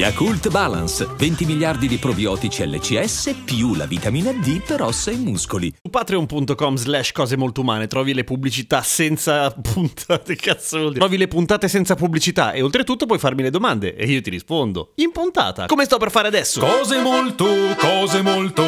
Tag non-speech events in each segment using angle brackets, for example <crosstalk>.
Yakult Balance, 20 miliardi di probiotici LCS più la vitamina D per ossa e muscoli. Su patreon.com slash cose molto umane trovi le pubblicità senza puntate, <laughs> cazzo vuol dire? Trovi le puntate senza pubblicità e oltretutto puoi farmi le domande e io ti rispondo. In puntata, come sto per fare adesso? Cose molto, cose molto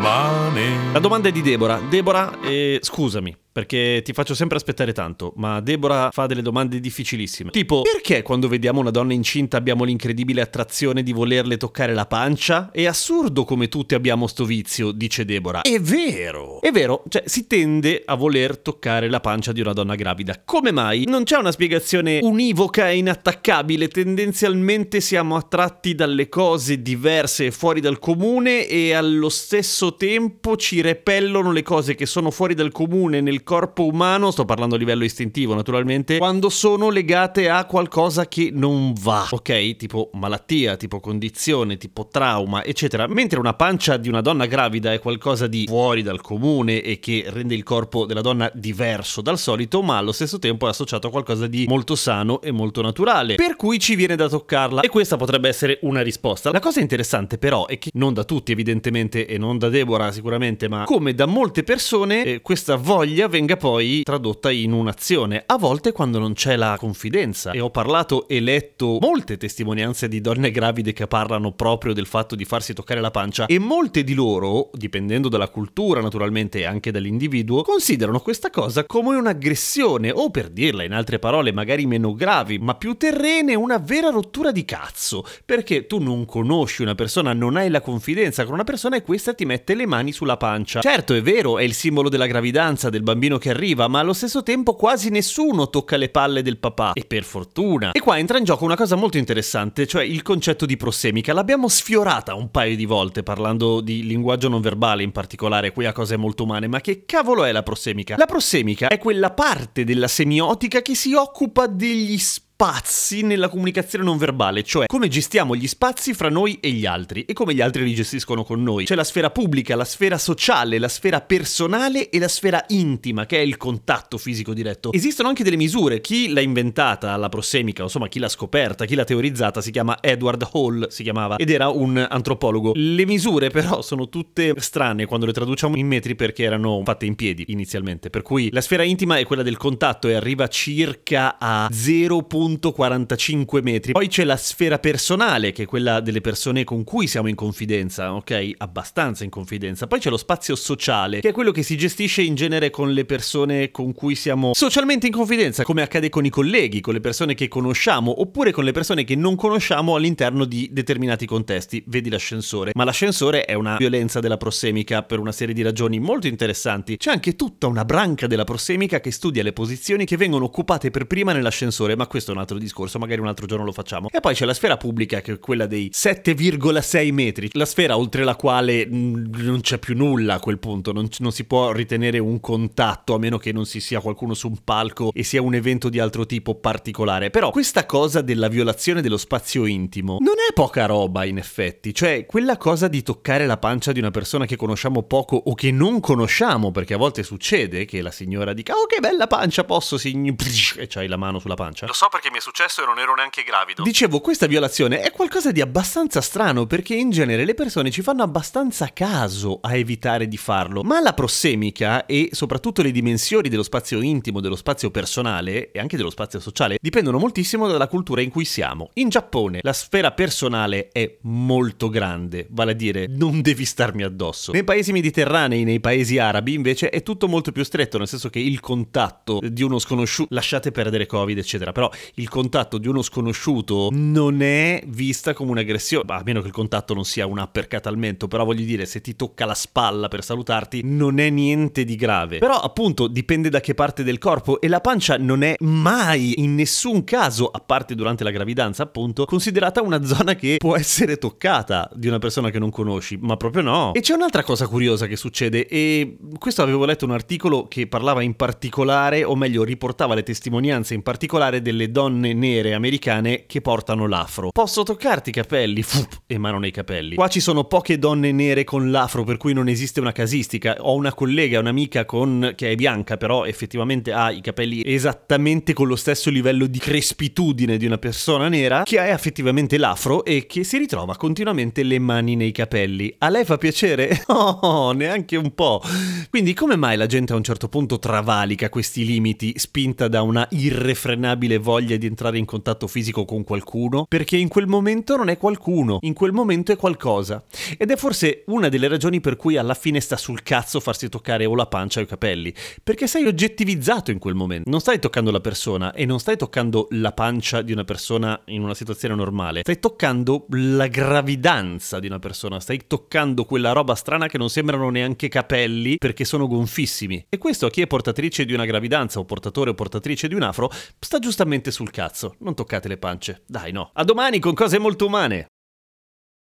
umane. La domanda è di Deborah. Deborah, eh, scusami. Perché ti faccio sempre aspettare tanto, ma Deborah fa delle domande difficilissime. Tipo, perché quando vediamo una donna incinta abbiamo l'incredibile attrazione di volerle toccare la pancia? È assurdo come tutti abbiamo sto vizio, dice Deborah. È vero! È vero, cioè si tende a voler toccare la pancia di una donna gravida. Come mai? Non c'è una spiegazione univoca e inattaccabile, tendenzialmente siamo attratti dalle cose diverse e fuori dal comune e allo stesso tempo ci repellono le cose che sono fuori dal comune nel corpo umano, sto parlando a livello istintivo naturalmente, quando sono legate a qualcosa che non va, ok? Tipo malattia, tipo condizione, tipo trauma, eccetera. Mentre una pancia di una donna gravida è qualcosa di fuori dal comune e che rende il corpo della donna diverso dal solito, ma allo stesso tempo è associato a qualcosa di molto sano e molto naturale, per cui ci viene da toccarla. E questa potrebbe essere una risposta. La cosa interessante però è che non da tutti evidentemente e non da Deborah sicuramente, ma come da molte persone eh, questa voglia venga poi tradotta in un'azione, a volte quando non c'è la confidenza. E ho parlato e letto molte testimonianze di donne gravide che parlano proprio del fatto di farsi toccare la pancia e molte di loro, dipendendo dalla cultura naturalmente e anche dall'individuo, considerano questa cosa come un'aggressione o per dirla in altre parole magari meno gravi, ma più terrene, una vera rottura di cazzo, perché tu non conosci una persona, non hai la confidenza con una persona e questa ti mette le mani sulla pancia. Certo, è vero, è il simbolo della gravidanza del bambino che arriva, ma allo stesso tempo quasi nessuno tocca le palle del papà. E per fortuna. E qua entra in gioco una cosa molto interessante, cioè il concetto di prossemica. L'abbiamo sfiorata un paio di volte parlando di linguaggio non verbale in particolare, qui a cose molto umane, ma che cavolo è la prossemica? La prossemica è quella parte della semiotica che si occupa degli spazi spazi nella comunicazione non verbale, cioè come gestiamo gli spazi fra noi e gli altri e come gli altri li gestiscono con noi. C'è la sfera pubblica, la sfera sociale, la sfera personale e la sfera intima, che è il contatto fisico diretto. Esistono anche delle misure, chi l'ha inventata, la prossemica, insomma chi l'ha scoperta, chi l'ha teorizzata, si chiama Edward Hall, si chiamava, ed era un antropologo. Le misure però sono tutte strane quando le traduciamo in metri perché erano fatte in piedi inizialmente, per cui la sfera intima è quella del contatto e arriva circa a 0. 1.45 metri. Poi c'è la sfera personale, che è quella delle persone con cui siamo in confidenza, ok? Abbastanza in confidenza. Poi c'è lo spazio sociale, che è quello che si gestisce in genere con le persone con cui siamo socialmente in confidenza, come accade con i colleghi, con le persone che conosciamo, oppure con le persone che non conosciamo all'interno di determinati contesti. Vedi l'ascensore. Ma l'ascensore è una violenza della prossemica per una serie di ragioni molto interessanti. C'è anche tutta una branca della prossemica che studia le posizioni che vengono occupate per prima nell'ascensore, ma questo è un altro discorso, magari un altro giorno lo facciamo. E poi c'è la sfera pubblica che è quella dei 7,6 metri, la sfera oltre la quale mh, non c'è più nulla a quel punto, non, non, si può ritenere un contatto a meno che non si sia qualcuno su un palco e sia un evento di altro tipo particolare. Però questa cosa della violazione dello spazio intimo non è poca roba in effetti, cioè quella cosa di toccare la pancia di una persona che conosciamo poco o che non conosciamo, perché a volte succede che la signora dica "Oh che bella pancia, posso signor" <laughs> e c'hai la mano sulla pancia. Lo so perché mi è successo e non ero neanche gravido. Dicevo, questa violazione è qualcosa di abbastanza strano perché in genere le persone ci fanno abbastanza caso a evitare di farlo, ma la prossemica e soprattutto le dimensioni dello spazio intimo, dello spazio personale e anche dello spazio sociale dipendono moltissimo dalla cultura in cui siamo. In Giappone la sfera personale è molto grande, vale a dire non devi starmi addosso. Nei paesi mediterranei, nei paesi arabi invece è tutto molto più stretto, nel senso che il contatto di uno sconosciuto, lasciate perdere Covid eccetera, però il contatto di uno sconosciuto non è vista come un'aggressione, a meno che il contatto non sia un uppercut al mento, però voglio dire, se ti tocca la spalla per salutarti non è niente di grave. Però appunto dipende da che parte del corpo e la pancia non è mai in nessun caso, a parte durante la gravidanza appunto, considerata una zona che può essere toccata di una persona che non conosci, ma proprio no. E c'è un'altra cosa curiosa che succede e questo avevo letto un articolo che parlava in particolare, o meglio riportava le testimonianze in particolare delle donne nere americane che portano l'afro. Posso toccarti i capelli? Fup, e mano nei capelli. Qua ci sono poche donne nere con l'afro per cui non esiste una casistica. Ho una collega, un'amica con... che è bianca però effettivamente ha i capelli esattamente con lo stesso livello di crespitudine di una persona nera che ha effettivamente l'afro e che si ritrova continuamente le mani nei capelli. A lei fa piacere? <laughs> Oh, neanche un po'. Quindi come mai la gente a un certo punto travalica questi limiti spinta da una irrefrenabile voglia di entrare in contatto fisico con qualcuno? Perché in quel momento non è qualcuno, in quel momento è qualcosa. Ed è forse una delle ragioni per cui alla fine sta sul cazzo farsi toccare o la pancia o i capelli, perché sei oggettivizzato in quel momento. Non stai toccando la persona e non stai toccando la pancia di una persona in una situazione normale, stai toccando la gravidanza di una persona, stai toccando quella roba strana che non sembrano neanche capelli perché sono gonfissimi. E questo a chi è portatrice di una gravidanza o portatore o portatrice di un afro sta giustamente sul cazzo. Non toccate le pance. Dai no. A domani con cose molto umane.